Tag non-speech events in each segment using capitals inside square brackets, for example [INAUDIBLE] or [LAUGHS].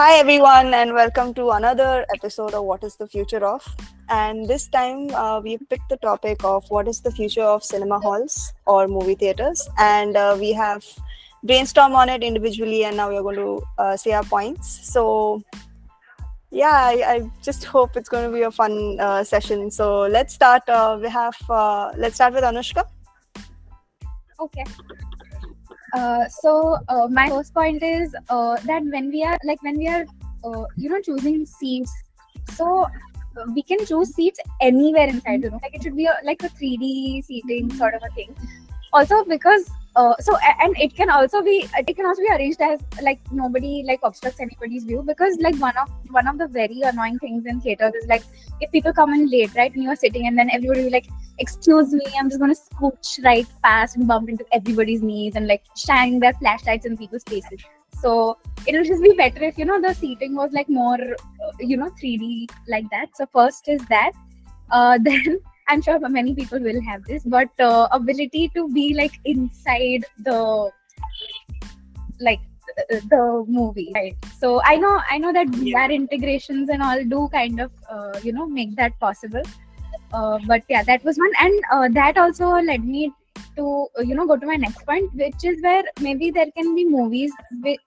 Hi, everyone, and welcome to another episode of What is the Future of? And this time uh, we picked the topic of what is the future of cinema halls or movie theaters. And uh, we have brainstormed on it individually, and now we're going to uh, say our points. So, yeah, I, I, just hope it's going to be a fun uh, session. So, let's start. Uh, we have, uh, let's start with Anushka. Okay. Uh, so uh, my first point is uh, that when we are like when we are uh, you know choosing seats so uh, we can choose seats anywhere inside the room. Like it should be a, like a 3d seating sort of a thing. Also because uh, so and it can also be it can also be arranged as like nobody like obstructs anybody's view because like one of one of the very annoying things in theater is like if people come in late right and you're sitting and then everybody will like excuse me i'm just to scooch right past and bump into everybody's knees and like shining their flashlights in people's faces. So it'll just be better if you know the seating was like more uh, you know 3d like that. So first is that. Uh, [LAUGHS] then I'm sure many people will have this, but uh, ability to be like inside the like the movie, right? So I know I know that VR integrations and all do kind of uh, you know make that possible. Uh, but yeah, that was one, and uh, that also led me to you know go to my next point, which is where maybe there can be movies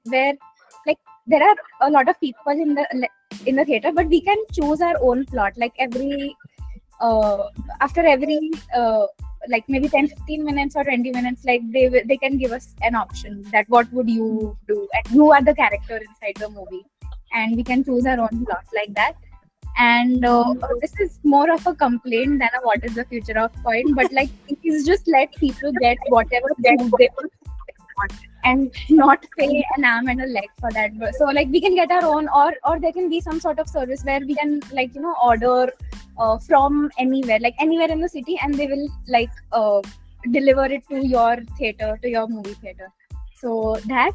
where like there are a lot of people in the in the theater, but we can choose our own plot. Like every uh, after every uh, like maybe 10 15 minutes or 20 minutes like they they can give us an option that what would you do. And you are the character inside the movie. And we can choose our own plot like that. And uh, this is more of a complaint than a what is the future of point. But like it's just let people get whatever they want and not pay an arm and a leg for that so like we can get our own or or there can be some sort of service where we can like you know order uh, from anywhere like anywhere in the city and they will like uh, deliver it to your theater to your movie theater. So that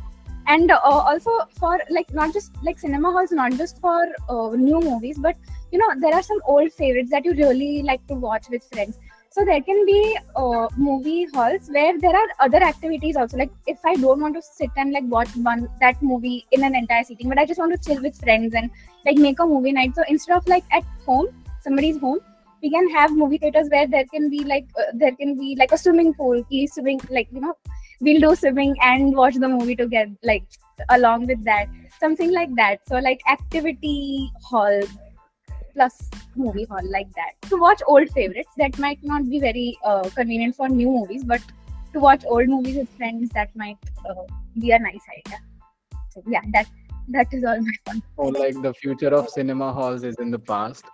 and uh, also for like not just like cinema halls not just for uh, new movies but you know there are some old favorites that you really like to watch with friends so there can be uh, movie halls where there are other activities also. Like if I don't want to sit and like watch one that movie in an entire sitting, but I just want to chill with friends and like make a movie night. So instead of like at home, somebody's home, we can have movie theaters where there can be like uh, there can be like a swimming pool, swimming like you know we'll do swimming and watch the movie together like along with that something like that so like activity halls plus movie hall like that. To watch old favorites that might not be very uh, convenient for new movies but to watch old movies with friends that might uh, be a nice idea. So yeah that that is all my [LAUGHS] fun oh like the future of cinema halls is in the past.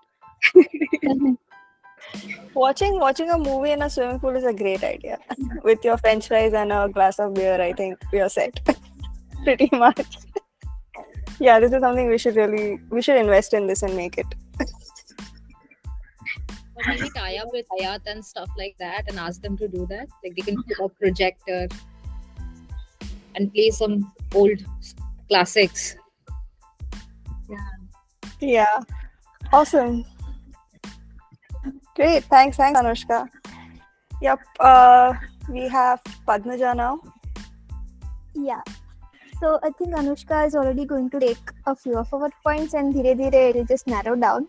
Watching watching a movie in a swimming pool is a great idea. [LAUGHS] With your french fries and a glass of beer i think we are set. [LAUGHS] Pretty much. Yeah this is something we should really we should invest in this and make it maybe tie up with Hyatt and stuff like that and ask them to do that. Like they can put a projector and play some old classics. Yeah. Yeah. Awesome. Great. Thanks. Thanks, Anushka. Yep. Uh, we have Padmaja now. Yeah. So I think Anushka is already going to take a few of our points and dhire dhire it will just narrow down.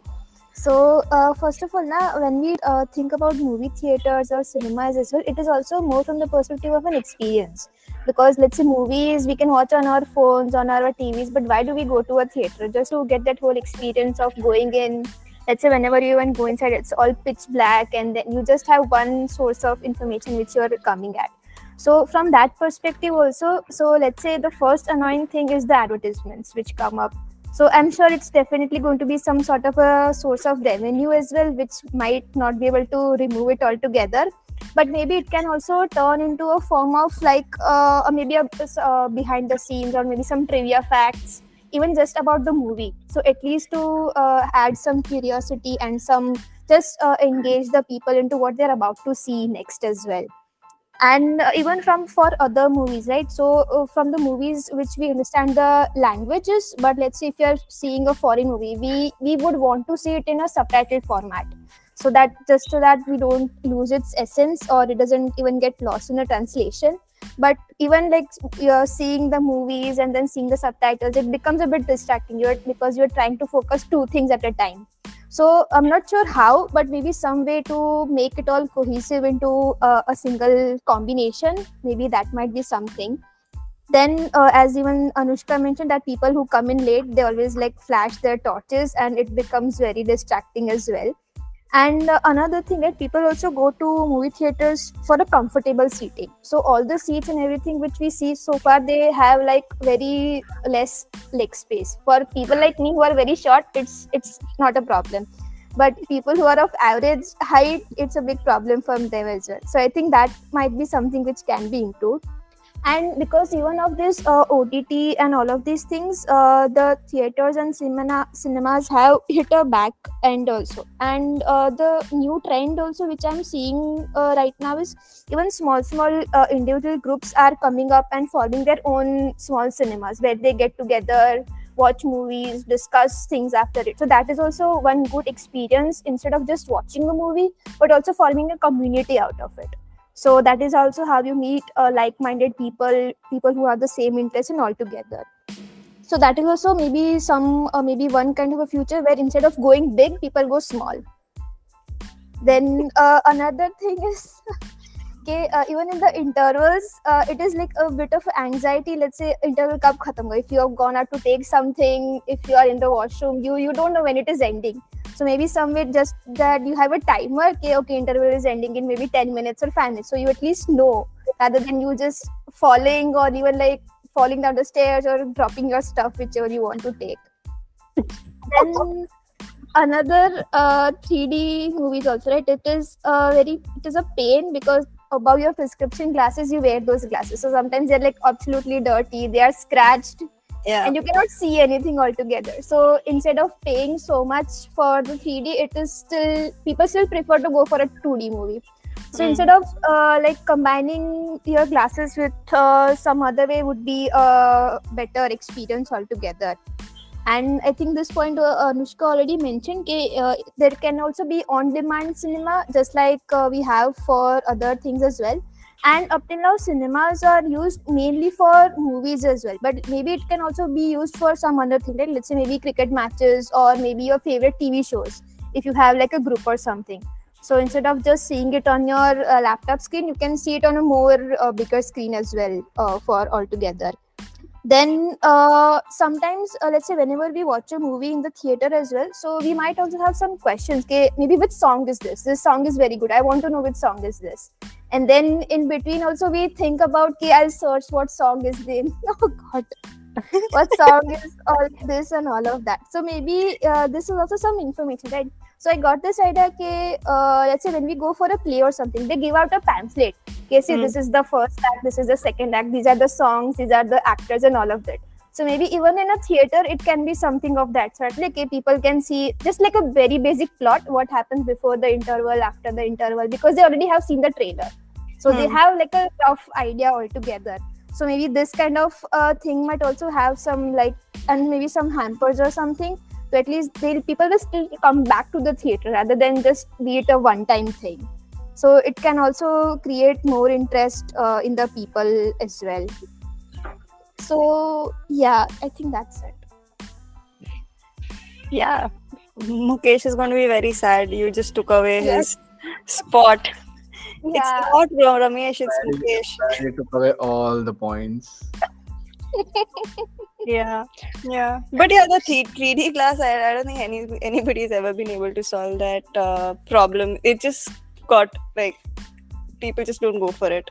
So, uh, first of all, now when we uh, think about movie theaters or cinemas as well, it is also more from the perspective of an experience. Because let's say movies we can watch on our phones, on our TVs, but why do we go to a theater? Just to get that whole experience of going in. Let's say whenever you even go inside, it's all pitch black, and then you just have one source of information which you're coming at. So from that perspective, also, so let's say the first annoying thing is the advertisements which come up so i'm sure it's definitely going to be some sort of a source of revenue as well which might not be able to remove it altogether. But maybe it can also turn into a form of like uh, maybe a uh, behind the scenes or maybe some trivia facts even just about the movie. So at least to uh, add some curiosity and some just uh, engage the people into what they're about to see next as well and uh, even from for other movies right? So uh, from the movies which we understand the languages but let's say if you're seeing a foreign movie we we would want to see it in a subtitled format. So that just so that we don't lose its essence or it doesn't even get lost in a translation. But even like you're seeing the movies and then seeing the subtitles it becomes a bit distracting. You're because you're trying to focus two things at a time so i'm not sure how but maybe some way to make it all cohesive into uh, a single combination. Maybe that might be something. Then uh, as even anushka mentioned that people who come in late they always like flash their torches and it becomes very distracting as well and uh, another thing that people also go to movie theaters for a comfortable seating. So all the seats and everything which we see so far they have like very less leg space. For people like me who are very short it's it's not a problem. But people who are of average height it's a big problem for them as well. So i think that might be something which can be improved and because even of this uh, ott and all of these things uh, the theaters and cinema cinemas have [LAUGHS] hit a back end also. And uh, the new trend also which i'm seeing uh, right now is even small small uh, individual groups are coming up and forming their own small cinemas where they get together watch movies discuss things after it. So that is also one good experience instead of just watching a movie but also forming a community out of it so that is also how you meet uh, like-minded people people who have the same interest and all together so that is also maybe some uh, maybe one kind of a future where instead of going big people go small. Then uh, another thing is [LAUGHS] okay uh, even in the intervals uh, it is like a bit of anxiety. Let's say interval khatam if you have gone out to take something if you are in the washroom you you don't know when it is ending so maybe somewhere just that you have a timer okay okay interval is ending in maybe 10 minutes or 5 minutes. So you at least know rather than you just falling or even like falling down the stairs or dropping your stuff whichever you want to take. Then another uh, 3d movies also right? It is uh, very it is a pain because above your prescription glasses you wear those glasses. So sometimes they're like absolutely dirty. They are scratched Yeah. and you cannot see anything altogether so instead of paying so much for the 3d it is still people still prefer to go for a 2d movie so Mm. instead of uh, like combining your glasses with uh, some other way would be a better experience altogether and i think this point uh, anushka already mentioned ke, uh, there can also be on demand cinema just like uh, we have for other things as well and up till now cinemas are used mainly for movies as well. But maybe it can also be used for some other thing like let's say maybe cricket matches or maybe your favorite tv shows if you have like a group or something. So instead of just seeing it on your uh, laptop screen you can see it on a more uh, bigger screen as well uh, for all together. Then uh, sometimes uh, let's say whenever we watch a movie in the theater as well so we might also have some questions. Okay maybe which song is this? This song is very good. I want to know which song is this and then in between also we think about okay i'll search what song is this. [LAUGHS] Oh god. What song is all this and all of that. So maybe uh, this is also some information right? So i got this idea okay uh, let's say when we go for a play or something they give out a pamphlet. Okay see Hmm. this is the first act this is the second act these are the songs these are the actors and all of that so maybe even in a theater it can be something of that sort. Like okay, people can see just like a very basic plot what happens before the interval after the interval because they already have seen the trailer. So they Hmm. have like a rough idea altogether. So maybe this kind of uh, thing might also have some like and maybe some hampers or something. So at least they'll people will still come back to the theater rather than just be it a one time thing. So it can also create more interest uh, in the people as well so yeah i think that's it Yeah. Mukesh is going to be very sad. You just took away Yes. his spot. yeah It's not Ra- Ramesh, it's Mukesh. I took away all the points. [LAUGHS] Yeah. Yeah. But yeah, the th- 3D class, I, I don't think any anybody's ever been able to solve that uh, problem. It just got like people just don't go for it.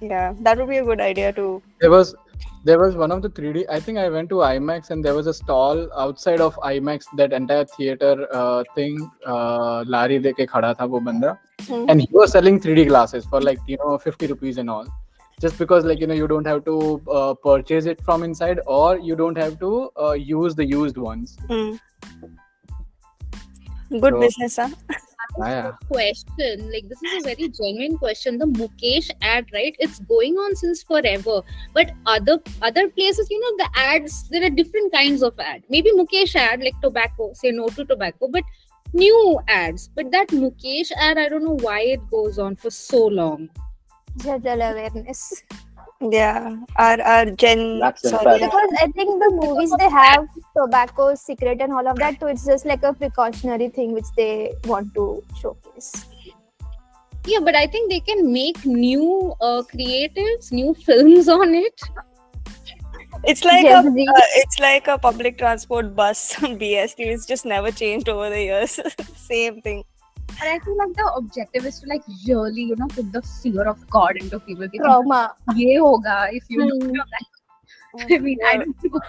Yeah, that would be a good idea too. There was there was one of the 3D. I think I went to IMAX and there was a stall outside of IMAX. That entire theater uh, thing, uh, Lari deke khada tha wo banda, Hmm. and he was selling 3D glasses for like you know 50 rupees and all. Just because like you know you don't have to uh, purchase it from inside or you don't have to uh, use the used ones. Mm. Good So- business, huh? Yeah. question. Like this is a very genuine question. The mukesh ad right it's going on since forever. But other other places you know the ads there are different kinds of ad. Maybe mukesh ad like tobacco say no to tobacco but new ads. But that mukesh ad i don't know why it goes on for so long. General awareness. Yeah, our our Gen. Sorry. Because I think the movies they have tobacco, cigarette, and all of that, so it's just like a precautionary thing which they want to showcase. Yeah, but I think they can make new uh, creatives, new films on it. It's like a Gen Z. uh, it's like a public transport bus [LAUGHS] BST. It's just never changed over the years. [LAUGHS] Same thing. And I feel like the objective is to like really, you know, put the fear of God into people. Trauma. Ye hoga if you hmm. do that. Oh I mean, yeah. I don't know.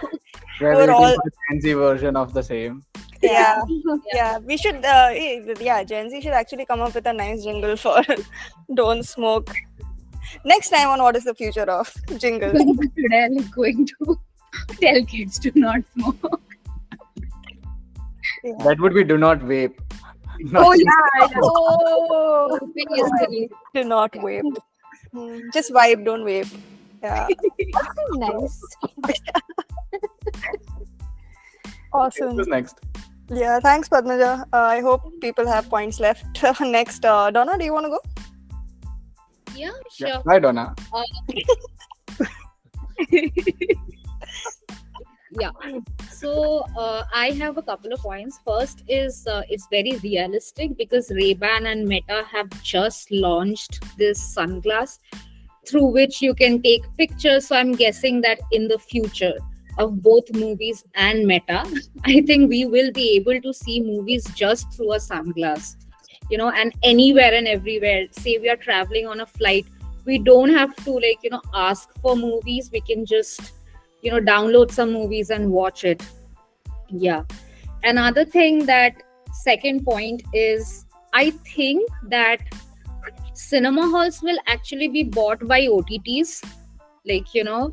We're, We're all Gen Z version of the same. Yeah, yeah. [LAUGHS] yeah. We should, uh, eh, yeah, Gen Z should actually come up with a nice jingle for [LAUGHS] "Don't Smoke." Next time on what is the future of jingles? Today, I'm going to [LAUGHS] tell kids to not smoke. Yeah. That would be do not vape. Not Oh yeah, oh, [LAUGHS] Yesterday. do not vape. Hmm, [LAUGHS] Just vibe, don't vape. Yeah, [LAUGHS] nice. awesome. Who's next? Yeah, thanks, Padmaja. Uh, I hope people have points left. Next, uh, Donna, do you want to go? Yeah, sure. Yeah. sure. Hi, Donna. Yeah. So uh, i have a couple of points. First is uh, it's very realistic because ray-ban and meta have just launched this sunglass through which you can take pictures. So i'm guessing that in the future of both movies and meta [LAUGHS] i think we will be able to see movies just through a sunglass you know and anywhere and everywhere. Say we are traveling on a flight we don't have to like you know ask for movies. We can just you know download some movies and watch it. Yeah. Another thing that second point is i think that cinema halls will actually be bought by otts like you know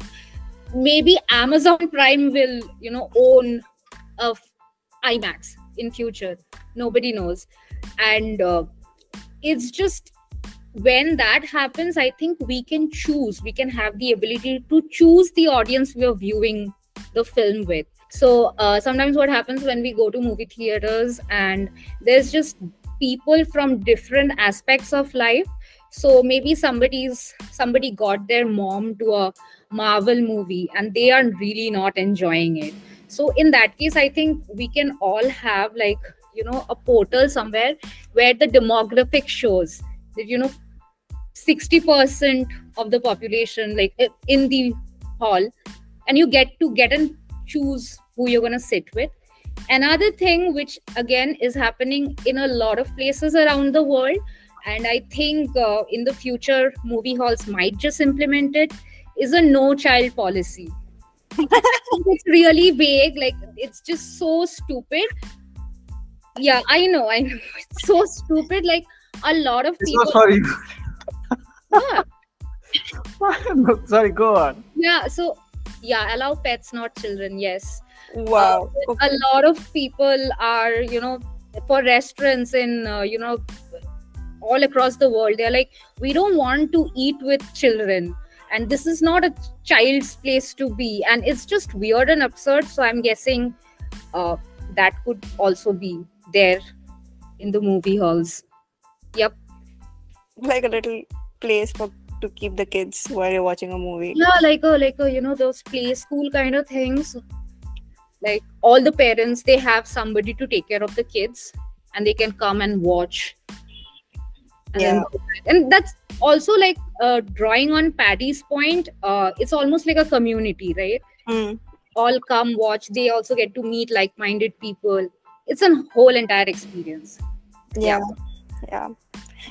maybe amazon prime will you know own of imax in future. Nobody knows. And uh, it's just when that happens i think we can choose. We can have the ability to choose the audience we are viewing the film with. So uh, sometimes what happens when we go to movie theaters and there's just people from different aspects of life. So maybe somebody's somebody got their mom to a marvel movie and they are really not enjoying it. So in that case i think we can all have like you know a portal somewhere where the demographic shows that you know 60% of the population like in the hall and you get to get and choose who you're going to sit with. Another thing which again is happening in a lot of places around the world and i think uh, in the future movie halls might just implement it is a no child policy. [LAUGHS] It's really vague like it's just so stupid. Yeah i know i know. [LAUGHS] It's so stupid like a lot of people was for you. yeah, no, [LAUGHS] sorry, go on. yeah so yeah allow pets not children yes Wow. Uh, a lot of people are you know for restaurants in uh, you know all across the world they're like we don't want to eat with children and this is not a child's place to be and it's just weird and absurd so i'm guessing uh, that could also be there in the movie halls yep like a little place for to keep the kids while you're watching a movie. yeah like a like a you know those play school kind of things like all the parents they have somebody to take care of the kids and they can come and watch and, Yeah. go back. and that's also like uh, drawing on patty's point uh, it's almost like a community right Hmm. all come watch they also get to meet like-minded people it's a whole entire experience yeah yeah yeah.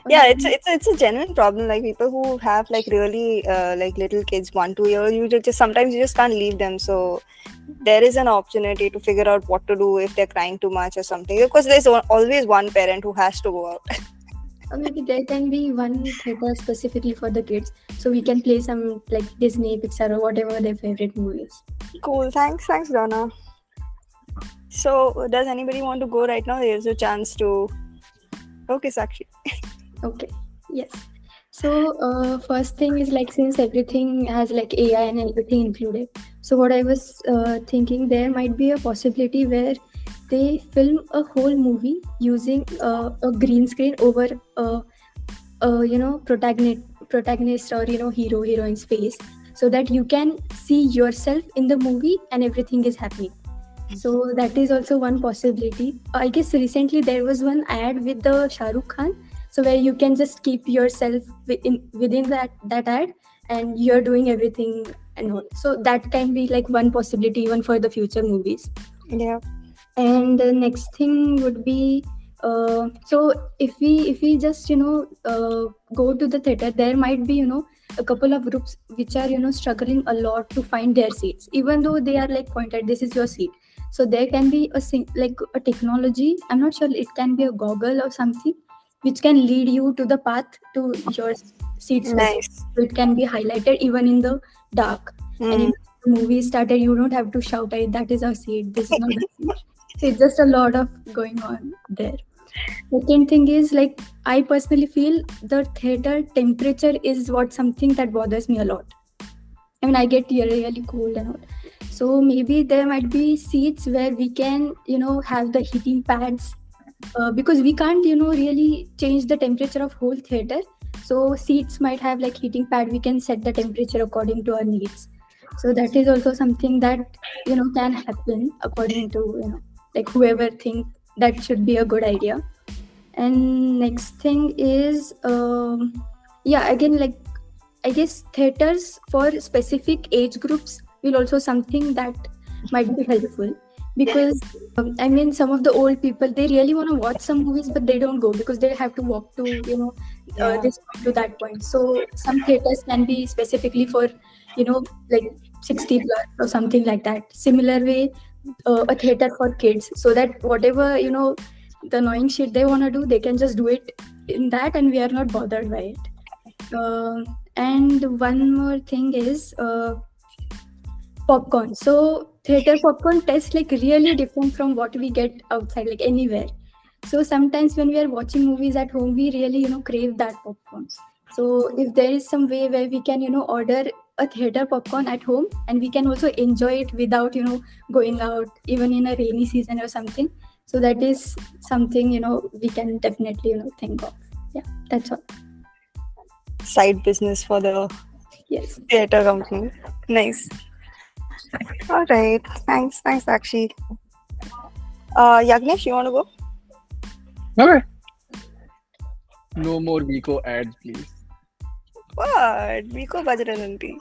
Yeah, it's it's it's a genuine problem. Like people who have like really uh, like little kids one two year you just sometimes you just can't leave them. So there is an opportunity to figure out what to do if they're crying too much or something. Because there's always one parent who has to go out. [LAUGHS] Or maybe there can be one theater specifically for the kids, so we can play some like Disney, Pixar, or whatever their favorite movies. cool. Thanks thanks donna. So does anybody want to go right now? There's a chance to okay sakshi Okay. Yes. So uh, first thing is like since everything has like AI and everything included. So what I was uh, thinking there might be a possibility where they film a whole movie using uh, a green screen over a, a you know protagonist protagonist or you know hero heroine's face so that you can see yourself in the movie and everything is happening so that is also one possibility. I guess recently there was one ad with the shah rukh khan so where you can just keep yourself within within that that ad and you're doing everything and all. So that can be like one possibility even for the future movies. Yeah. and the next thing would be uh, so if we if we just you know uh, go to the theater there might be you know a couple of groups which are you know struggling a lot to find their seats. Even though they are like pointed this is your seat so there can be a like a technology i'm not sure it can be a goggle or something which can lead you to the path to your seat specific. Nice. so it can be highlighted even in the dark and Mm. if the movie started you don't have to shout hey that is our seat this is not our seat [LAUGHS] so it's just a lot of going on there second thing is like i personally feel the theater temperature is what something that bothers me a lot i mean i get really, really cold and all so maybe there might be seats where we can you know have the heating pads uh, because we can't you know really change the temperature of whole theater. So seats might have like heating pad. We can set the temperature according to our needs. So that is also something that you know can happen according to you know like whoever think that should be a good idea. And next thing is um yeah again like i guess theaters for specific age groups will also something that might be helpful. Because um, i mean some of the old people they really want to watch some movies but they don't go because they have to walk to you know uh, this point to that point. So some theaters can be specifically for you know like 60 plus or something like that. Similar way uh, a theater for kids so that whatever you know the annoying shit they want to do they can just do it in that and we are not bothered by it. Uh, and one more thing is uh, popcorn. So theater popcorn tastes like really different from what we get outside like anywhere. So sometimes when we are watching movies at home we really you know crave that popcorn. So if there is some way where we can you know order a theater popcorn at home and we can also enjoy it without you know going out even in a rainy season or something so that is something you know we can definitely you know think of. Yeah that's all. Side business for the yes. theater company. Nice. All right. Thanks. Thanks, Akshi. Uh, Yagnesh, you want to go? Okay. No more Vicco ads, please. What? Vicco Vajradanti.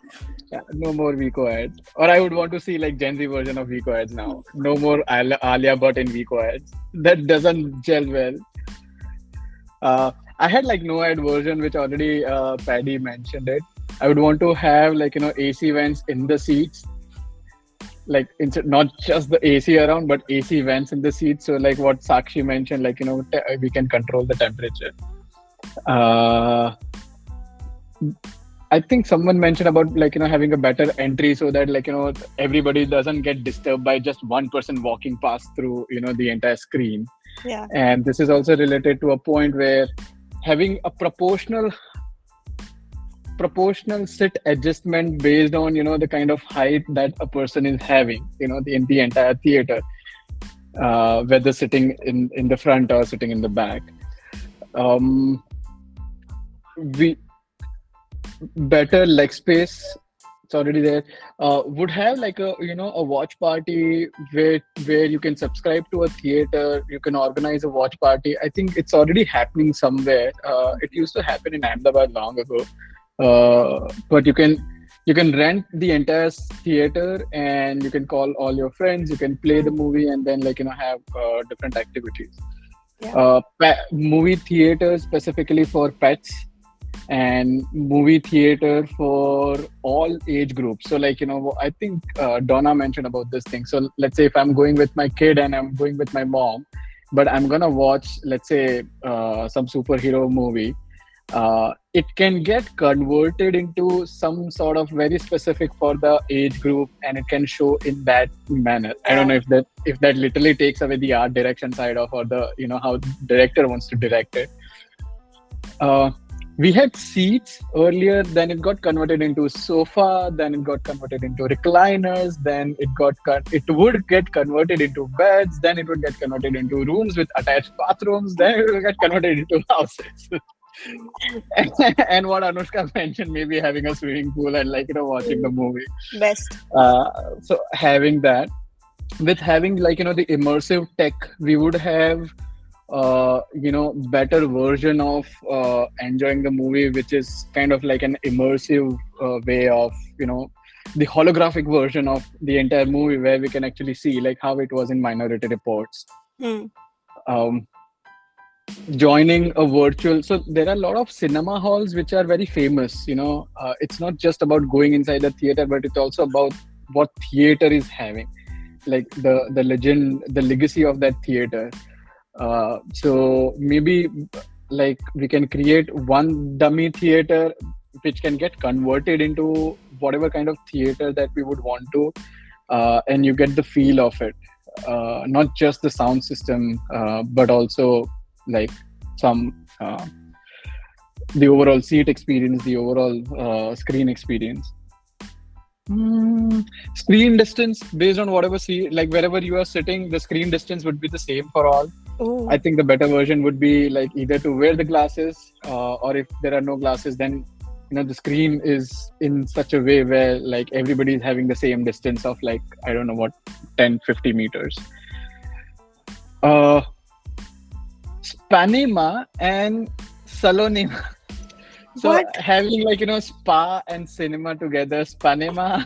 Yeah, no more Vicco ads. Or I would want to see like Gen Z version of Vicco ads now. No more Al- Alia Bhatt in Vicco ads. That doesn't gel well. Uh, I had like no ad version, which already uh, Paddy mentioned it. I would want to have like you know AC vents in the seats, like instead not just the AC around, but AC vents in the seats. So like what Sakshi mentioned, like you know te- we can control the temperature. Uh, I think someone mentioned about like you know having a better entry so that like you know everybody doesn't get disturbed by just one person walking past through you know the entire screen. Yeah. And this is also related to a point where having a proportional proportional sit adjustment based on you know the kind of height that a person is having you know in the entire theater uh, whether sitting in in the front or sitting in the back. Um we better leg space it's already there uh, would have like a you know a watch party where where you can subscribe to a theater you can organize a watch party. I think it's already happening somewhere. Uh, it used to happen in ahmedabad long ago but you can you can rent the entire theater and you can call all your friends. You can play the movie and then like you know have uh, different activities. Yeah. uh, pa- movie theater specifically for pets and movie theater for all age groups. So like you know i think uh, donna mentioned about this thing. So let's say if i'm going with my kid and i'm going with my mom but i'm gonna watch let's say uh, some superhero movie uh, it can get converted into some sort of very specific for the age group and it can show in that manner. I don't know if that if that literally takes away the art direction side of or the you know how director wants to direct it. Uh, we had seats earlier then it got converted into sofa then it got converted into recliners then it got con- it would get converted into beds then it would get converted into rooms with attached bathrooms then it would get converted into [LAUGHS] houses [LAUGHS] and what Anushka [LAUGHS] mentioned, maybe having a swimming pool and like you know watching the movie. Best. Uh, so having that, with having like you know the immersive tech, we would have uh, you know better version of uh, enjoying the movie, which is kind of like an immersive uh, way of you know the holographic version of the entire movie where we can actually see like how it was in Minority Reports. Hmm. Um, joining a virtual so there are a lot of cinema halls which are very famous you know. Uh, it's not just about going inside the theater but it's also about what theater is having like the the legend the legacy of that theater. Uh, so maybe like we can create one dummy theater which can get converted into whatever kind of theater that we would want to uh, and you get the feel of it. Uh, not just the sound system uh, but also like some uh, the overall seat experience the overall uh, screen experience? Mm, screen distance based on whatever see like wherever you are sitting the screen distance would be the same for all. Ooh. i think the better version would be like either to wear the glasses uh, or if there are no glasses then you know the screen is in such a way where like everybody is having the same distance of like i don't know what 10 50 meters. Uh spanema and salonema so What? having like you know spa and cinema together spanema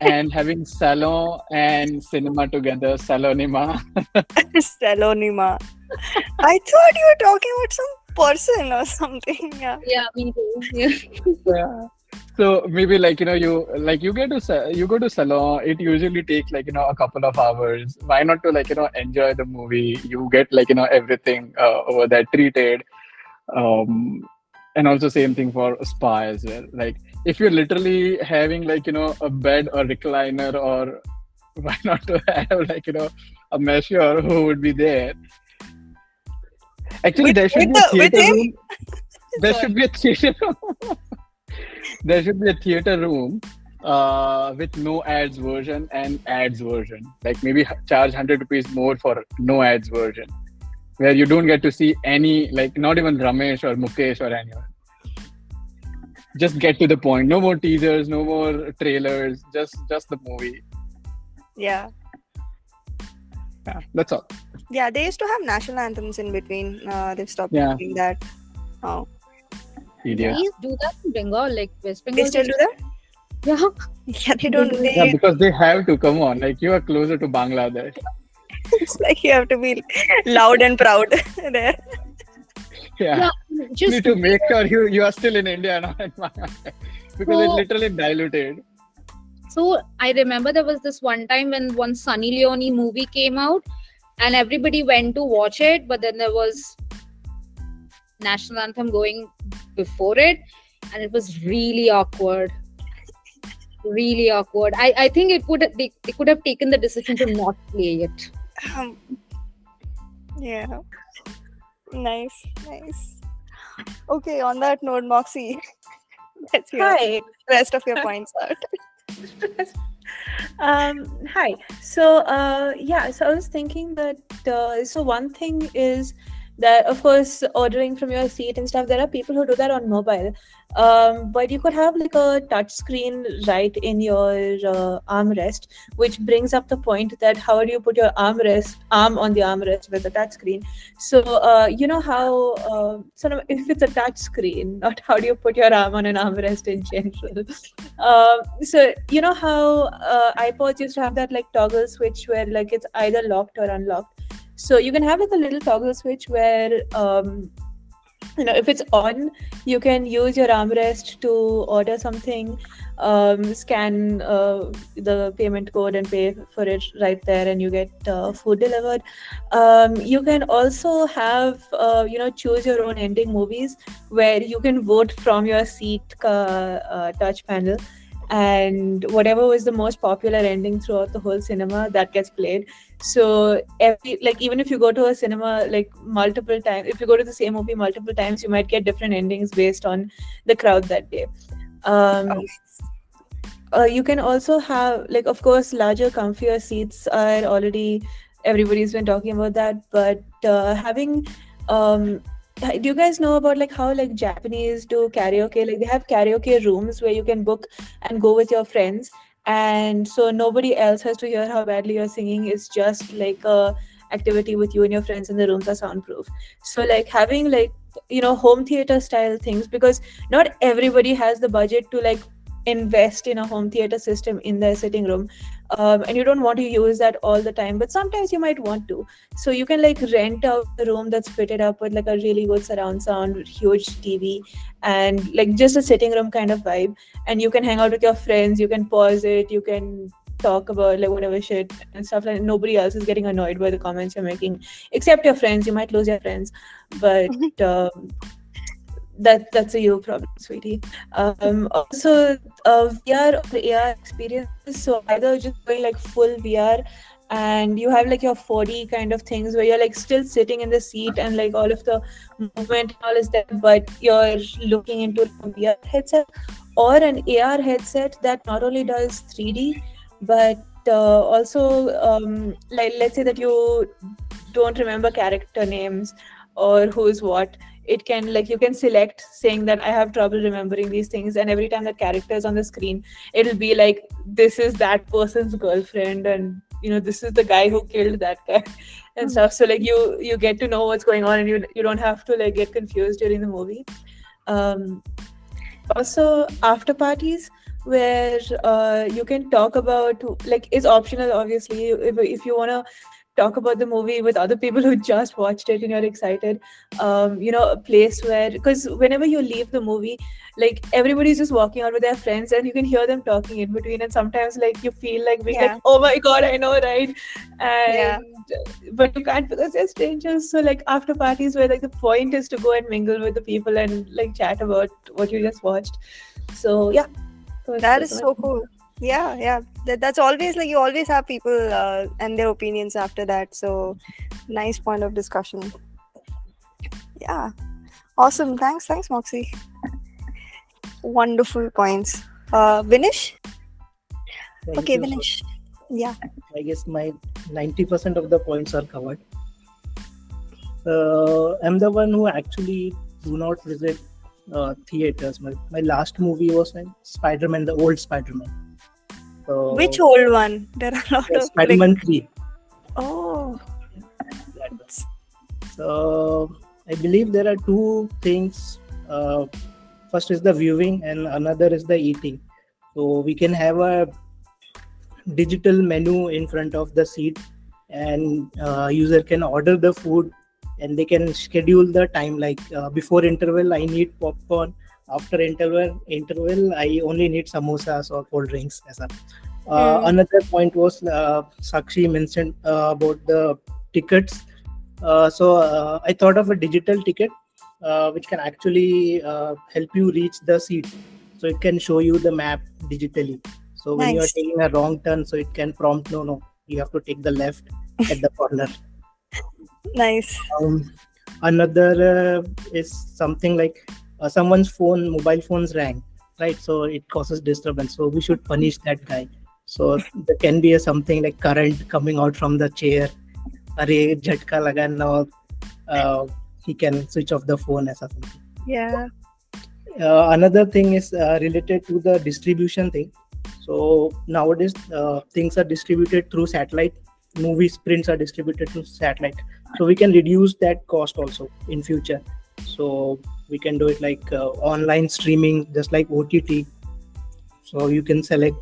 and having salon and cinema together salonema [LAUGHS] Salonima. I thought you were talking about some person or something. Yeah. Yeah, me too. Yeah. yeah. So maybe like you know you like you get to you go to salon. It usually takes like you know a couple of hours. Why not to like you know enjoy the movie? You get like you know everything uh, over there treated, um, and also same thing for spa as well. Like if you're literally having like you know a bed or recliner or [LAUGHS] why not to have like you know a measure who would be there? Actually, With- there should be a theater room. There should be a theater room. [LAUGHS] there should be a theater room uh, with no ads version and ads version. Like maybe charge hundred rupees more for no ads version, where you don't get to see any like not even Ramesh or Mukesh or anyone. Just get to the point. No more teasers, no more trailers. Just just the movie. Yeah. Yeah, that's all. Yeah. They used to have national anthems in between. Uh, they've stopped Yeah. doing that. Oh. Idiot. Please do that in Bengal, like West They Bengal. still do that? Yeah. Yeah, they don't. They, Yeah, because they have to come on. Like you are closer to Bangladesh. it's like you have to be loud and proud [LAUGHS] there. Yeah. Yeah, You need to make sure you, you are still in India not in Bangladesh. Because it's literally diluted. So I remember there was this one time when one Sunny Leone movie came out, and everybody went to watch it, but then there was national anthem going before it, and it was really awkward. Really awkward. I, I think it would they, they could have taken the decision to not play it. Um, yeah. Nice, nice. Okay, on that note, Moxie, let's hear Hi. rest of your points out. [LAUGHS] um, hi. So, uh, yeah, so I was thinking that, uh, so one thing is that, of course, ordering from your seat and stuff, there are people who do that on mobile. Um, but you could have like a touch screen right in your uh, armrest, which brings up the point that how do you put your armrest arm on the armrest with a touch screen? So, uh, you know how, uh, sort of, if it's a touch screen, [LAUGHS] not how do you put your arm on an armrest in general? [LAUGHS] um, so you know how uh, ipods used to have that like toggle switch where like it's either locked or unlocked so you can have like a little toggle switch where um, you know if it's on you can use your armrest to order something um, scan uh, the payment code and pay for it right there and you get uh, food delivered. Um, you can also have uh, you know choose your own ending movies where you can vote from your seat uh, uh, touch panel and whatever was the most popular ending throughout the whole cinema that gets played. So every like even if you go to a cinema like multiple times if you go to the same movie multiple times you might get different endings based on the crowd that day. Um uh, you can also have like of course larger comfier seats are already everybody's been talking about that but uh, having um do you guys know about like how like Japanese do karaoke? Like they have karaoke rooms where you can book and go with your friends, and so nobody else has to hear how badly you're singing. It's just like a activity with you and your friends, and the rooms are soundproof. So like having like you know home theater style things because not everybody has the budget to like invest in a home theater system in their sitting room um, and you don't want to use that all the time but sometimes you might want to. So you can like rent out a room that's fitted up with like a really good surround sound huge tv and like just a sitting room kind of vibe. And you can hang out with your friends you can pause it you can talk about like whatever shit and stuff like nobody else is getting annoyed by the comments you're making except your friends. You might lose your friends. But [LAUGHS] um, that that's a you problem, sweetie. Um, also, uh, VR or AR experiences. So either just going like full VR, and you have like your 4D kind of things where you're like still sitting in the seat and like all of the movement and all is there, but you're looking into a VR headset or an AR headset that not only does 3D but uh, also um, like let's say that you don't remember character names or who's what it can like you can select saying that i have trouble remembering these things and every time the character is on the screen it'll be like this is that person's girlfriend and you know this is the guy who killed that guy and stuff. So like you you get to know what's going on and you you don't have to like get confused during the movie. Um also after parties where uh, you can talk about like is optional obviously. If, if you want to talk about the movie with other people who just watched it and you're excited um, you know a place where because whenever you leave the movie like everybody's just walking out with their friends and you can hear them talking in between and sometimes like you feel like being Yeah. like oh my god i know right and Yeah. but you can't because they're strangers so like after parties where like the point is to go and mingle with the people and like chat about what you just watched so yeah So That that's so cool. Yeah, yeah. That, that's always like you always have people uh, and their opinions after that. So nice point of discussion. Yeah. Awesome. Thanks. Thanks, Moxie. Wonderful points. Uh Vinish? Thank Okay, you. Vinish. Yeah. I guess my 90% of the points are covered. Uh, I'm the one who actually do not visit uh, theaters. My, my last movie was like Spider-Man, the old Spider-Man. So, Which old one? There are a lot yeah, of Spider-Man 3. Oh. So I believe there are two things. Uh, first is the viewing, and another is the eating. So we can have a digital menu in front of the seat, and uh, user can order the food, and they can schedule the time. Like uh, before interval, I need popcorn. After interval, interval, I only need samosas or cold drinks. As a uh, Hmm. Another point was uh, Sakshi mentioned uh, about the tickets. Uh, so uh, I thought of a digital ticket uh, which can actually uh, help you reach the seat. So it can show you the map digitally. So when you are taking a wrong turn, so it can prompt, no, no, you have to take the left at the corner. [LAUGHS] nice. Um, another uh, is something like uh, someone's phone, mobile phones rang, right? So it causes disturbance. So we should punish that guy. So there can be a something like current coming out from the chair. Arey, jhatka laga now. Uh, he can switch off the phone as something. Yeah. Uh, another thing is uh, related to the distribution thing. So nowadays uh, things are distributed through satellite. Movies, prints are distributed through satellite. So we can reduce that cost also in future. So we can do it like uh, online streaming, just like OTT. So you can select.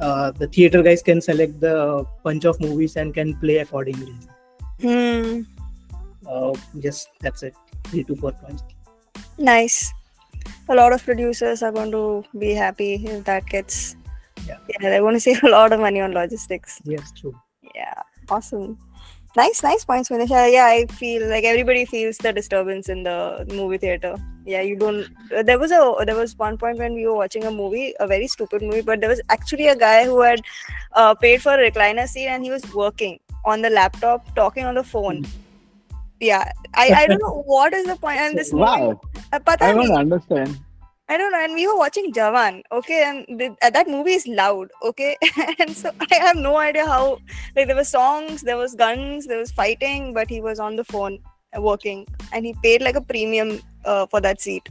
Uh, the theater guys can select the bunch of movies and can play accordingly. Hmm. Uh, yes, that's it. Three to four points. Nice. A lot of producers are going to be happy if that gets. Yeah. Yeah, they're going to save a lot of money on logistics. Yes, true. Yeah, awesome. Nice, nice points, Manish. Uh, yeah, I feel like everybody feels the disturbance in the movie theater. Yeah, you don't. uh, There was a there was one point when we were watching a movie, a very stupid movie, but there was actually a guy who had uh, paid for a recliner seat and he was working on the laptop, talking on the phone. Yeah, I, I don't know what is the point. And this movie, Wow, uh, I don't understand. I don't know. And we were watching Jawan, okay, and the, uh, that movie is loud, okay, [LAUGHS] and so I have no idea how. Like there were songs, there was guns, there was fighting, but he was on the phone. working, and he paid like a premium uh, for that seat.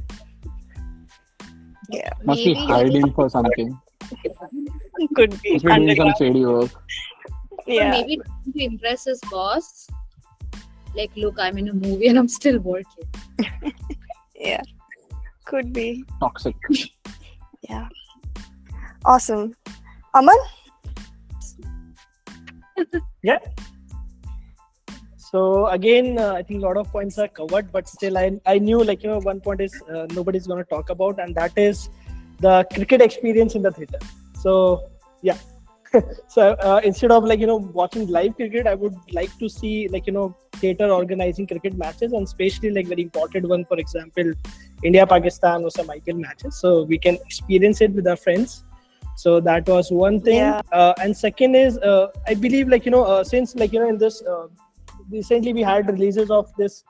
Yeah, Must be Maybe- hiding for something. [LAUGHS] could be. Must be doing some shady work. Or Yeah, maybe to impress his boss. Like, look, I'm in a movie and I'm still working. [LAUGHS] yeah, could be. Toxic. Yeah, awesome. Aman, yeah. So again, uh, I think a lot of points are covered, but still, I I knew like you know one point is uh, nobody's going to talk about, and that is the cricket experience in the theater. So yeah, [LAUGHS] so uh, instead of like you know watching live cricket, I would like to see like you know theater organizing cricket matches, and especially like very important one, for example, India Pakistan or some IPL matches, so we can experience it with our friends. So that was one thing, Yeah. uh, and second is uh, I believe like you know uh, since like you know in this. Uh, recently we had releases of this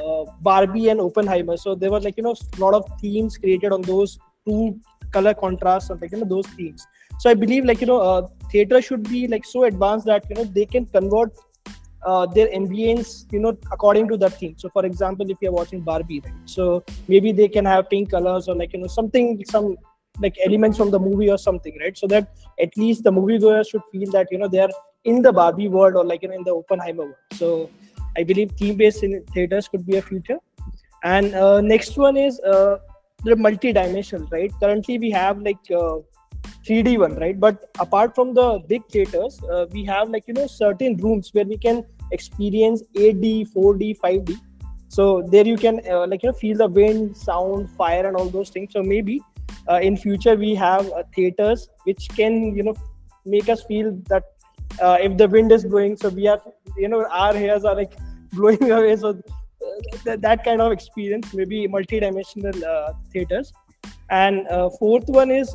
uh, Barbie and Oppenheimer. So there was like you know a lot of themes created on those two color contrasts and like you know those themes. So I believe like you know uh, theater should be like so advanced that you know they can convert uh, their ambience you know according to that theme. So for example, if you're watching Barbie, right? So maybe they can have pink colors or like you know something some like elements from the movie or something, right? So that at least the moviegoer should feel that you know they are in the Barbie world or like you know in the Oppenheimer world. So I believe theme-based in theaters could be a future. And uh, next one is uh, the multi-dimensional, right? Currently we have like uh, 3D one, right? But apart from the big theaters, uh, we have like you know certain rooms where we can experience 8D, 4D, 5D. So there you can uh, like you know feel the wind, sound, fire, and all those things. So maybe uh, in future we have uh, theaters which can you know make us feel that uh, if the wind is blowing so we are you know our hairs are like [LAUGHS] blowing away so uh, th- that kind of experience maybe multi-dimensional theaters and fourth one is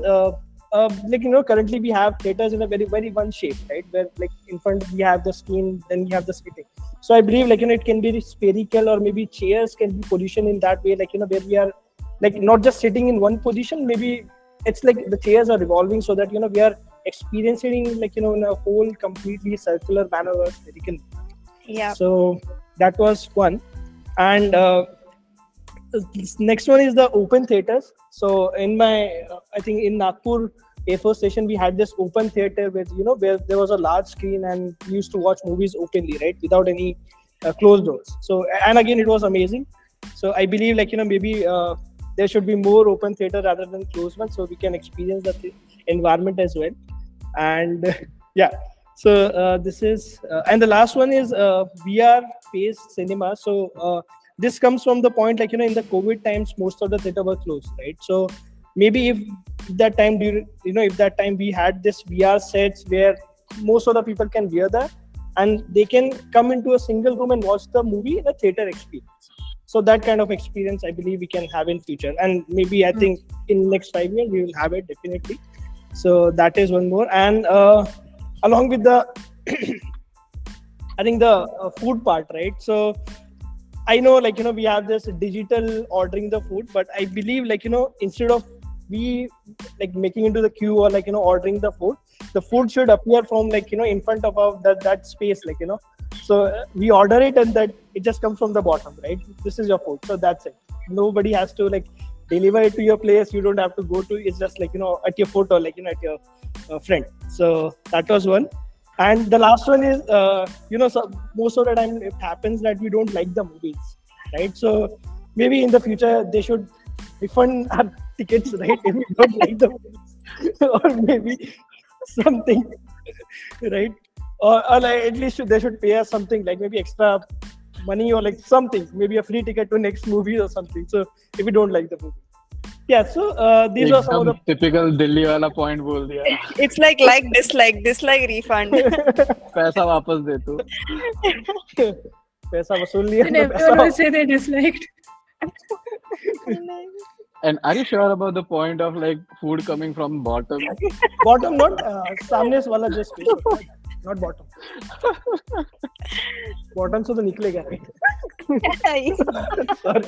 uh, like you know currently we have theaters in a very very one shape right? Where like in front we have the screen then we have the seating. So i believe like you know it can be spherical or maybe chairs can be positioned in that way like you know where we are like not just sitting in one position maybe it's like the chairs are revolving so that you know we are experiencing like you know in a whole completely circular manner or spherical. Yeah, so that was one. And uh, this next one is the open theaters. So in my uh, i think in nagpur air force station we had this open theater with you know where there was a large screen and we used to watch movies openly right without any uh, closed doors. So and again it was amazing. So i believe like you know maybe uh, there should be more open theater rather than closed ones so we can experience the th- environment as well. And [LAUGHS] yeah. So uh, this is uh, and the last one is uh, vr based cinema. So uh, this comes from the point like you know in the covid times most of the theater were closed right? So maybe if that time you know if that time we had this vr sets where most of the people can wear that and they can come into a single room and watch the movie in a theater experience. So that kind of experience i believe we can have in future. And maybe i think in next five years we will have it definitely. So that is one more. And uh, along with the [CLEARS THROAT] i think the uh, food part right? So i know like you know we have this digital ordering the food but i believe like you know instead of we like making into the queue or like you know ordering the food the food should appear from like you know in front of our that, that space like you know. So uh, we order it and that it just comes from the bottom right? This is your food. So that's it. Nobody has to like deliver it to your place. You don't have to go to it's just like you know at your foot or like you know at your uh, friend. So that was one. And the last one is uh, you know so most of the time it happens that we don't like the movies right? So maybe in the future they should refund [LAUGHS] our tickets right if we don't like the movies or [LAUGHS] maybe something right or, or like at least they should pay us something like maybe extra money or like something maybe a free ticket to next movie or something so if we don't like the movie yeah so uh, these are some of एकदम typical Delhi वाला point बोल दिया [LAUGHS] it's like like dislike dislike refund the पैसा वापस दे तू पैसा वसूल लिया And तो everyone will पैसा say they disliked. [LAUGHS] and are you sure about the point of like food coming from bottom [LAUGHS] bottom not uh, सामने से वाला just space not bottom bottom से तो निकलेगा sorry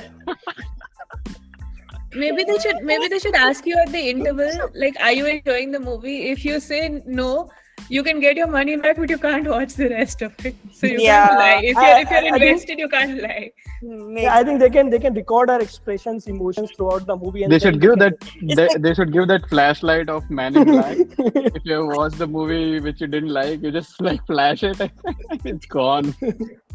Maybe they should maybe they should ask you at the interval, like, are you enjoying the movie? If you say no, you can get your money back, but you can't watch the rest of it. So you Yeah. can't lie. If you're if you're I- I think- invested, you can't lie. Yeah, I think they can they can record our expressions, emotions throughout the movie. And They should give that. They, like- they should give that flashlight of Man in Black. [LAUGHS] if you watch the movie which you didn't like, you just like flash it, [LAUGHS] it's gone. [LAUGHS]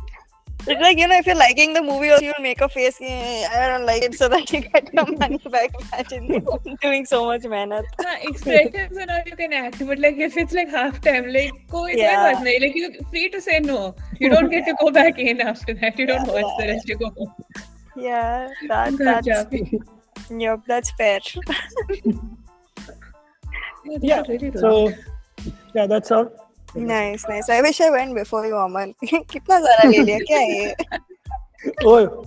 It's like, you know, if you're liking the movie, you'll make a face, I don't like it, so that you get your money back. Imagine [LAUGHS] doing so much mehnat. Haan, expressions and all you can act, but like if it's like half time, like, go, yeah. like you're free to say no. You don't get to go back in after that. You don't yeah, watch yeah. the rest, you go home. Yeah, that, that's, yep, that's fair. [LAUGHS] yeah, yeah really so, yeah, that's all. nice, nice. I wish I went before you, Aman. कितना ज़्यादा ले लिया क्या ये? Oh,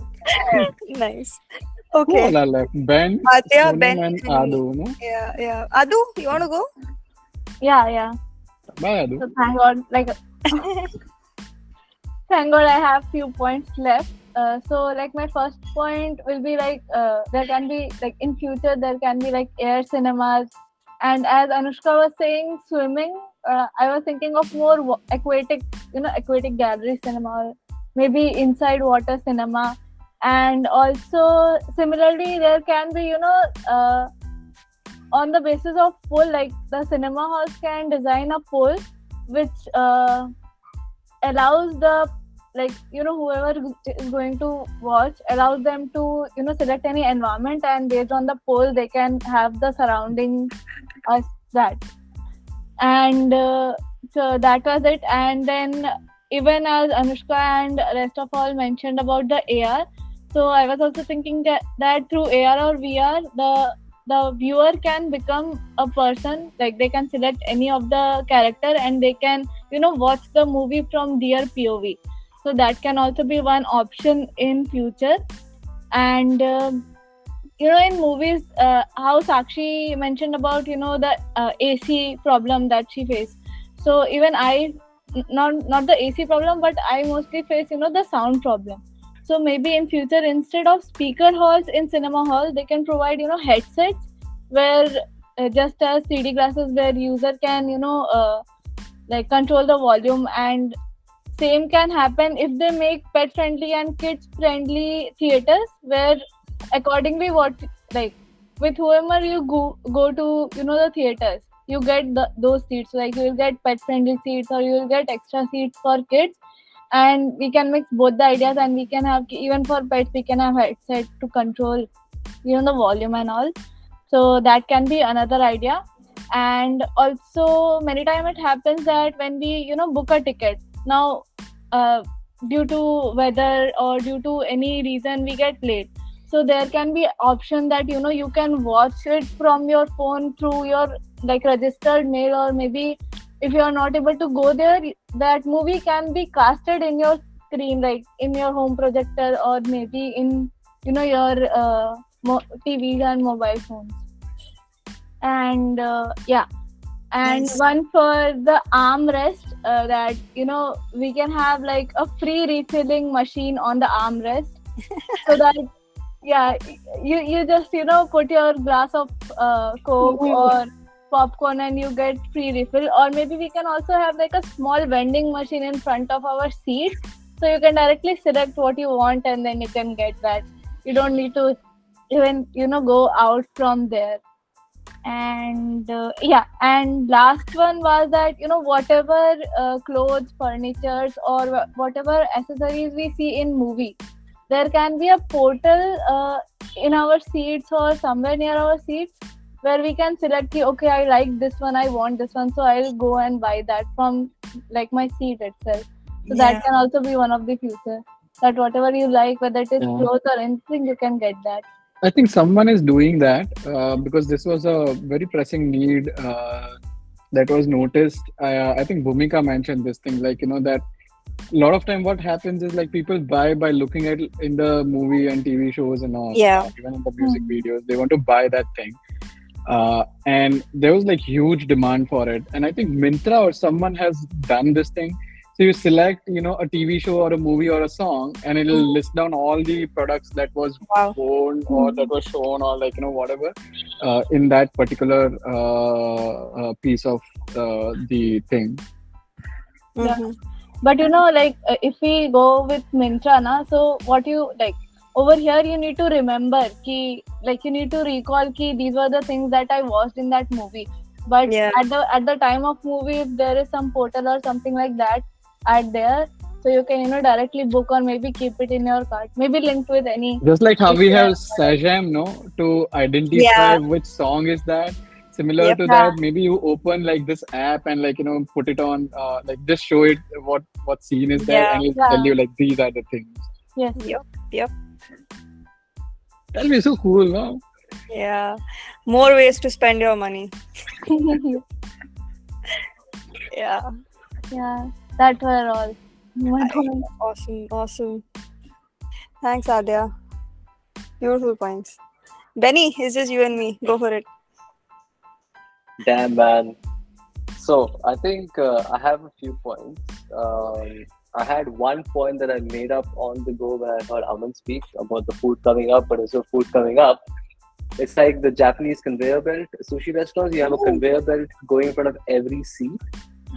Nice. Okay. All are left. Ben, Adya, Sonam Ben, and and- Adu. No? Yeah, yeah. Adu, you want to go? Yeah, yeah. Bye, Adu. So thank God, like, [LAUGHS] thank God I have few points left. Uh, so like my first point will be like uh, there can be like in future there can be like air cinemas, and as Anushka was saying, swimming. uh, I was thinking of more aquatic, you know, aquatic gallery cinema, maybe inside water cinema, and also similarly there can be you know. Uh, on the basis of poll, like the cinema halls can design a poll which uh, allows the like you know whoever is going to watch allows them to you know select any environment and based on the poll they can have the surrounding as that and uh, so that was it. And then even as anushka and rest of all mentioned about the ar so i was also thinking that, that through ar or vr the the viewer can become a person like they can select any of the character and they can you know watch the movie from their pov so that can also be one option in future. And um, you know in movies uh, how sakshi mentioned about you know the uh, ac problem that she faced. So even i not not the ac problem but i mostly face you know the sound problem. So maybe in future instead of speaker halls in cinema hall they can provide you know headsets where uh, just as 3D glasses where user can you know uh, like control the volume and same can happen if they make pet friendly and kids friendly theaters where accordingly what like with whoever you go go to you know the theaters you get the, those seats. Like you will get pet friendly seats or you will get extra seats for kids. And we can mix both the ideas and we can have even for pets we can have headset to control you know the volume and all. So that can be another idea. And also many time it happens that when we you know book a ticket now uh, due to weather or due to any reason we get late so there can be option that you know you can watch it from your phone through your like registered mail or maybe if you are not able to go there that movie can be casted in your screen like in your home projector or maybe in you know your uh, mo- tvs and mobile phones. And uh, yeah. And Nice. one for the armrest uh, that you know we can have like a free refilling machine on the armrest. [LAUGHS] So that yeah you you just you know put your glass of uh, coke or popcorn and you get free refill. Or maybe we can also have like a small vending machine in front of our seats so you can directly select what you want and then you can get that. You don't need to even you know go out from there. And uh, yeah and last one was that you know whatever uh, clothes furnitures or whatever accessories we see in movie there can be a portal uh, in our seats or somewhere near our seats where we can select ki, okay i like this one i want this one so i'll go and buy that from like my seat itself so Yeah. that can also be one of the future that whatever you like whether it is Yeah. clothes or anything you can get that I think someone is doing that uh, because this was a very pressing need uh, that was noticed. Uh, I think Bhumika mentioned this thing, like you know that a lot of time what happens is like people buy by looking at in the movie and TV shows and all. Yeah. even in the music videos, they want to buy that thing. Uh, and there was like huge demand for it, and I think Myntra or someone has done this thing. So you select, you know, a TV show or a movie or a song, and it'll Mhm. list down all the products that was Wow. worn or that was shown or like you know whatever uh, in that particular uh, uh, piece of uh, the thing. Yeah. Mhm. But you know, like uh, if we go with Myntra, na, so what you like over here, you need to remember ki like you need to recall ki these were the things that I watched in that movie. But Yeah. at the at the time of movie, if there is some portal or something like that at there, so you can you know directly book or maybe keep it in your cart, maybe linked with any. Just like how we have Shazam, no, to identify Yeah. which song is that. Similar Yep. to that, maybe you open like this app and like you know put it on, uh, like just show it what what scene is there, Yeah. and it'll Yeah. tell you like these are the things. Yes. Yep. Yep. That'll be so cool, no? Yeah. More ways to spend your money. [LAUGHS] Yeah. yeah. That were all. my. Awesome. Awesome. Thanks, Adya. Beautiful points. Benny, it's just you and me. Go for it. Damn, man. So I think uh, I have a few points. Um, I had one point that I made up on the go when I heard Aman speak about the food coming up, but also food coming up. It's like the Japanese conveyor belt sushi restaurants. You have a conveyor belt going in front of every seat,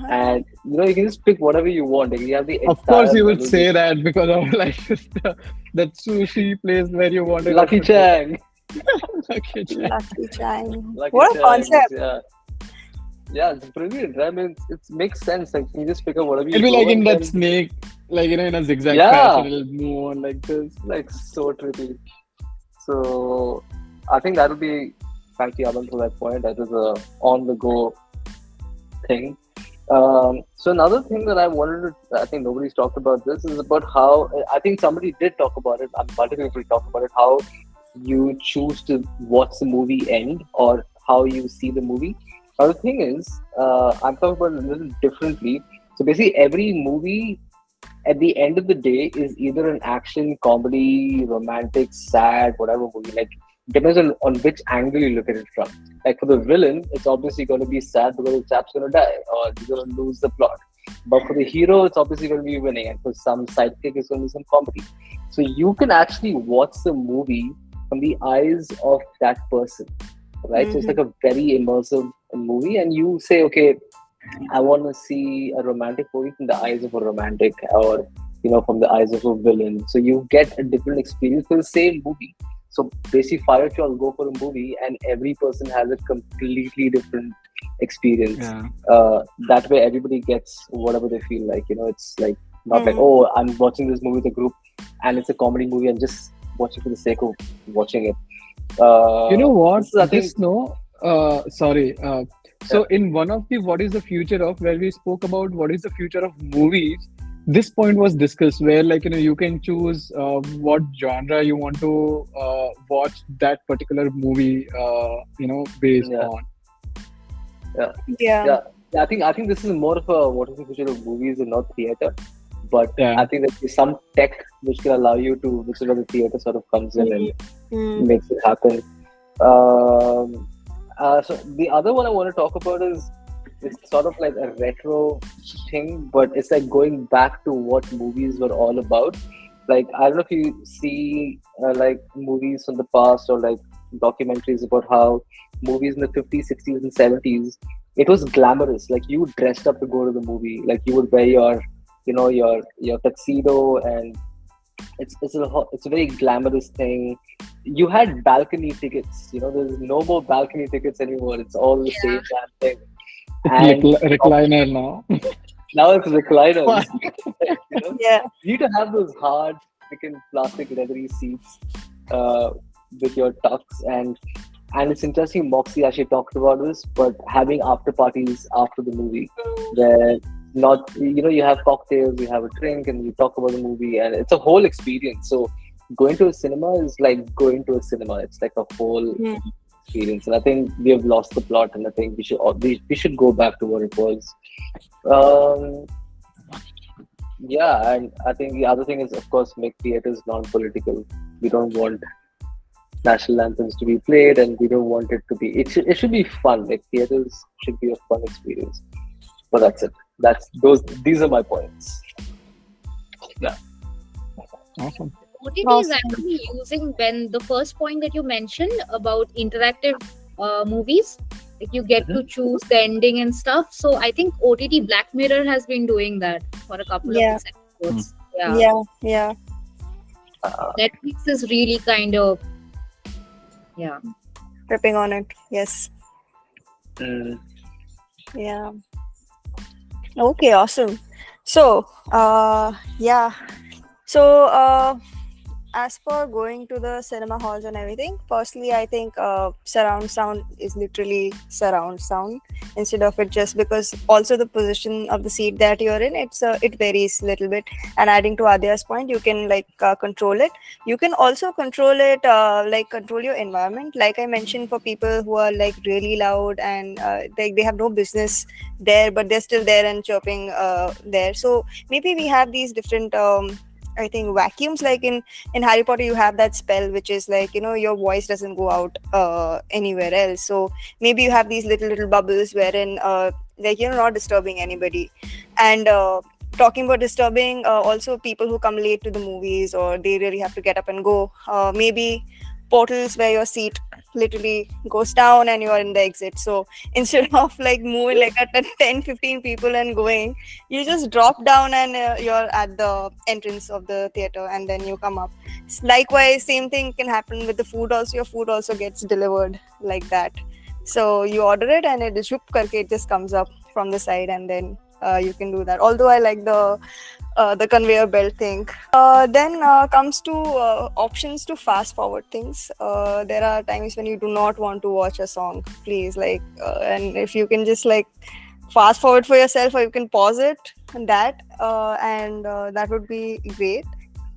and you know you can just pick whatever you want. Like, you have the Of course, you would say that because of [LAUGHS] like the, that sushi place where you wanted Lucky Chang. [LAUGHS] Lucky Chang. Lucky Chang. Lucky What a Chang's, concept. Yeah. Yeah, it's brilliant. I mean, it makes sense. Like you just pick up whatever you It'll be like in that then- snake, like you know, in a zigzag Yeah. fashion, it'll move on like this. like so trippy. So I think that'll be thank you Alan for that point. That is a on the go thing. Um, so another thing that I wanted to I think nobody's talked about this is about how I think somebody did talk about it. and Multiple people talked about it. How you choose to watch the movie end or how you see the movie. The thing is, uh, I'm talking about it a little differently. So basically, every movie at the end of the day is either an action, comedy, romantic, sad, whatever movie. Like depends on, on which angle you look at it from. Like for the villain, it's obviously going to be sad because the chap's going to die or he's going to lose the plot. But for the hero, it's obviously going to be winning, and for some sidekick, it's going to be some comedy. So you can actually watch the movie from the eyes of that person, right? So it's like a very immersive movie, and you say, okay, I want to see a romantic movie from the eyes of a romantic, or you know, from the eyes of a villain. So you get a different experience for the same movie. So basically, fire you all go for a movie, and every person has a completely different experience. Yeah. Uh, that way, everybody gets whatever they feel like. You know, it's like not like Mhm. oh, I'm watching this movie with a group, and it's a comedy movie, and just watching for the sake of watching it. Uh, you know what? this I think, Just no. Uh, sorry. Uh, so in one of the what is the future of where we spoke about what is the future of movies, this point was discussed where like you know you can choose uh, what genre you want to uh, watch that particular movie. Uh, you know based Yeah. on. yeah. Yeah. yeah, yeah, I think I think this is more of a what is the future of movies and not theater. But Yeah. I think there's some tech which can allow you to, which is where the theater sort of comes in and Mm. makes it happen. Um, uh, so the other one I want to talk about is it's sort of like a retro thing, but it's like going back to what movies were all about. Like I don't know if you see uh, like movies from the past or like documentaries about how movies in the 50s, 60s, and 70s it was glamorous. Like you dressed up to go to the movie. Like you would wear your you know your your tuxedo and it's it's a ho- it's a very glamorous thing. You had balcony tickets you know there's no more balcony tickets anymore. It's all the same damn thing. [LAUGHS] And Recl- recliner now. [LAUGHS] now it's recliners [LAUGHS] you know? Yeah. you need to have those hard freaking plastic leathery seats uh, with your tux and and it's interesting moxie actually talked about this but having after parties after the movie where not you know you have cocktails you have a drink and you talk about the movie and it's a whole experience. So going to a cinema is like going to a cinema. It's like a whole Hmm. experience. And i think we have lost the plot and i think we should we, we should go back to what it was. Um yeah and i think the other thing is of course make theaters non-political. We don't want national anthems to be played and we don't want it to be it should, it should be fun. Like theaters should be a fun experience. But that's it that's those. These are my points. Yeah. Awesome. OTT is Awesome. actually using when the first point that you mentioned about interactive uh, movies, like you get to choose the ending and stuff. So I think OTT Black Mirror has been doing that for a couple Yeah. of its episodes. Yeah. Yeah, yeah. Uh, Netflix is really kind of yeah. Tripping on it. Yes. mm, Yeah. Okay, awesome. So, uh, yeah. So, uh, as for going to the cinema halls and everything, personally, I think uh, surround sound is literally surround sound instead of it just because also the position of the seat that you're in, it's uh, it varies a little bit. And adding to Adya's point, you can like uh, control it. You can also control it, uh, like control your environment. Like I mentioned, for people who are like really loud and uh, they they have no business there, but they're still there and chirping uh, there. So maybe we have these different. Um, I think vacuums like in in Harry Potter you have that spell which is like you know your voice doesn't go out uh, anywhere else. So maybe you have these little little bubbles wherein uh, like you're not disturbing anybody. And uh, talking about disturbing uh, also people who come late to the movies or they really have to get up and go uh, maybe portals where your seat literally goes down and you are in the exit. So [LAUGHS] instead of like moving like at [LAUGHS] 10 15 people and going you just drop down and uh, you're at the entrance of the theater and then you come up. S- likewise same thing can happen with the food also. Your food also gets delivered like that. So you order it and it is karke it just comes up from the side and then uh, you can do that. Although i like the uh, the conveyor belt thing. Uh, then uh, comes to uh, options to fast forward things. Uh, there are times when you do not want to watch a song please. Like and if you can just like fast forward for yourself or you can pause it and that and that would be great.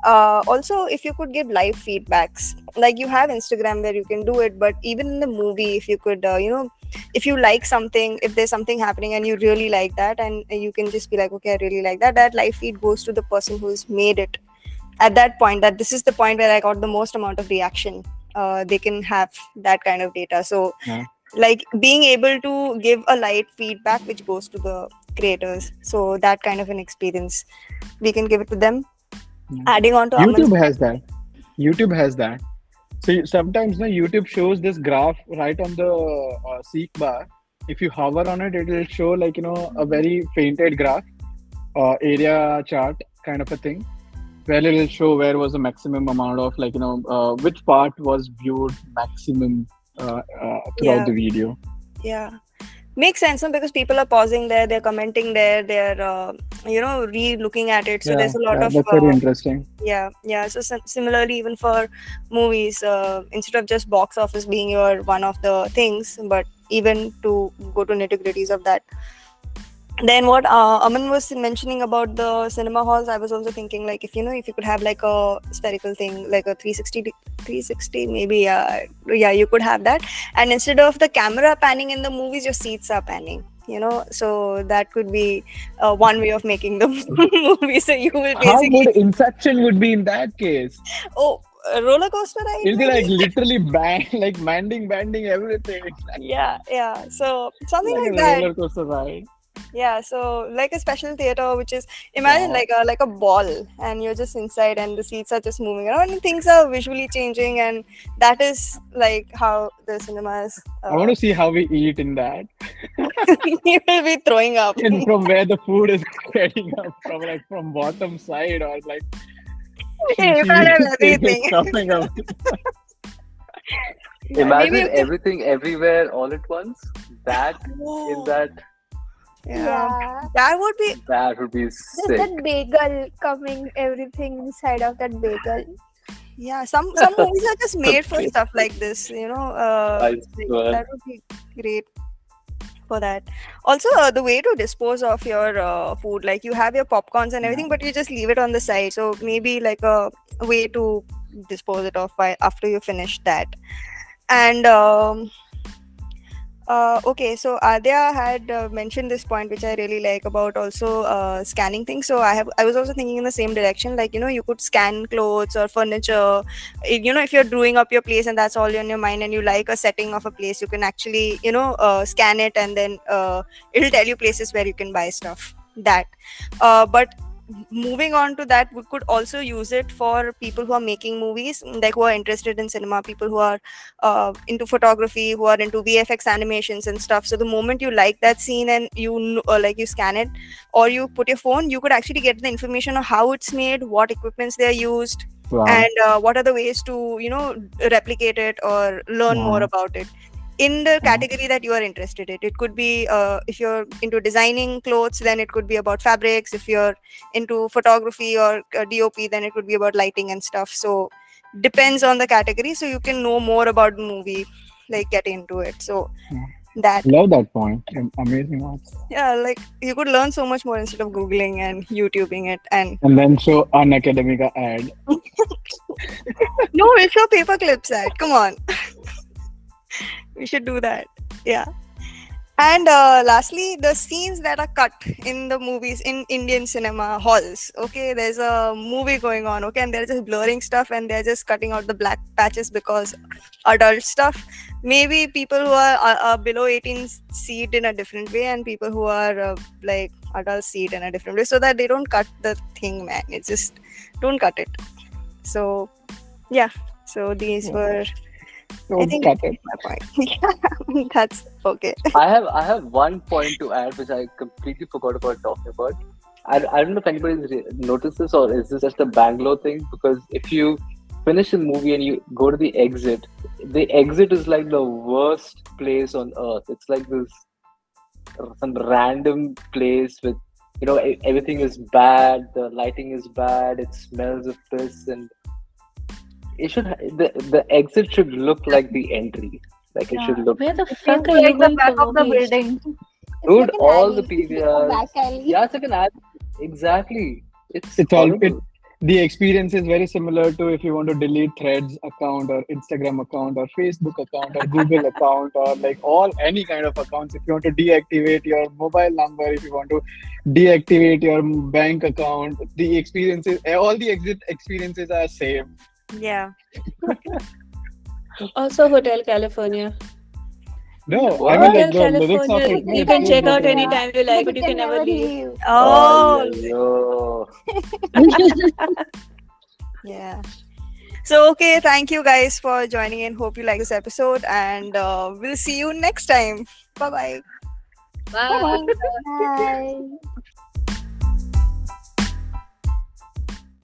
Uh, also if you could give live feedbacks like you have instagram where you can do it but even in the movie if you could uh, you know if you like something if there's something happening and you really like that and you can just be like okay i really like that that live feed goes to the person who's made it at that point that this is the point where i got the most amount of reaction uh, they can have that kind of data so Yeah. like being able to give a light feedback which goes to the creators so that kind of an experience we can give it to them Yeah. adding on to YouTube has that. YouTube has that. So sometimes no, YouTube shows this graph right on the uh, seek bar. If you hover on it, it will show like you know a very fainted graph, uh, area chart kind of a thing, where it will show where was the maximum amount of like you know uh, which part was viewed maximum uh, uh, throughout Yeah. the video. yeah makes sense no? because people are pausing there they're commenting there they're uh, you know re-looking at it so yeah, there's a lot yeah, of that's very uh, interesting. yeah yeah so sim- similarly even for movies uh, instead of just box office being your one of the things but even to go to nitty gritties of that then what uh, aman was mentioning about the cinema halls i was also thinking like if you know if you could have like a spherical thing like a 360 360 maybe yeah yeah you could have that and instead of the camera panning in the movies your seats are panning you know so that could be uh, one way of making the [LAUGHS] movie so you will basically How good Inception would be in that case? Oh, a roller coaster ride? It'll be like [LAUGHS] literally bang, [LAUGHS] like banding, banding everything. Yeah, yeah. So something like like that. roller coaster ride. Yeah. So like a special theater, which is imagine Wow. like a like a ball, and you're just inside, and the seats are just moving around, and things are visually changing, and that is like how the cinemas. I uh, want to see how we eat in that. [LAUGHS] you will be throwing up. and from where the food is getting up from like from bottom side or like Hey, man, cheese everything. coming up. Imagine maybe you can- everything everywhere all at once. That in that yeah. Yeah. That would be that would be There's sick. that bagel coming, everything inside of that bagel. yeah. Some [LAUGHS] some movies are just made for stuff like this. You know. Uh, I like, swear. that would be great for that also uh, the way to dispose of your uh, food like you have your popcorns and everything but you just leave it on the side so maybe like a way to dispose it off by, after you finish that and um, uh, okay so Adya had uh, mentioned this point which I really like about also uh, scanning things. So I have I was also thinking in the same direction like you know you could scan clothes or furniture. You know if you're doing up your place and that's all on your mind and you like a setting of a place you can actually you know uh, scan it and then uh, it'll tell you places where you can buy stuff. That. Uh, but moving on to that we could also use it for people who are making movies like who are interested in cinema people who are uh, into photography who are into vfx animations and stuff. So the moment you like that scene and you uh, like you scan it or you put your phone you could actually get the information of how it's made what equipments they are used Wow. and uh, what are the ways to you know replicate it or learn more about it in the category that you are interested in it could be uh, if you're into designing clothes then it could be about fabrics if you're into photography or uh, dop then it could be about lighting and stuff so depends on the category so you can know more about the movie like get into it so Yeah. that Love that point. Amazing one. yeah like you could learn so much more instead of googling and youtubing it and And then show an academic ad. [LAUGHS] no we'll show paper clips ad come on [LAUGHS] we should do that. Yeah. And uh, lastly the scenes that are cut in the movies in indian cinema halls okay? There's a movie going on okay? And they're just blurring stuff and they're just cutting out the black patches because adult stuff. Maybe people who are, are, are below 18 see it in a different way and people who are uh, like adults see it in a different way so that they don't cut the thing man. It's just don't cut it. So yeah. So these Yeah. were I think it. my point. [LAUGHS] Yeah, that's okay. I have I have one point to add which I completely forgot about talking about. I, I don't know if anybody's re- noticed this or is this just a Bangalore thing? Because if you finish a movie and you go to the exit, the exit is like the worst place on earth. It's like this some random place with you know everything is bad, the lighting is bad, it smells of piss, and it should the the exit should look like the entry. Like it should look Where the It fuck feels are you like the going back of the building. [LAUGHS] Dude, an all the alley. PVRs. Back. Yeah, it's like an ad. Exactly. It's It's all it, the experience is very similar to if you want to delete Threads account or Instagram account or Facebook account or Google account or like all any kind of accounts. If you want to deactivate your mobile number, if you want to deactivate your bank account, the experiences, all the exit experiences are same. Yeah. [LAUGHS] Also, Hotel California. No, I mean Hotel like the California. You can check out good. anytime you like, but you can never leave. Oh, yo. [LAUGHS] yeah. So okay, thank you guys for joining in. Hope you like this episode, and uh, we'll see you next time. Bye bye. Bye. Bye.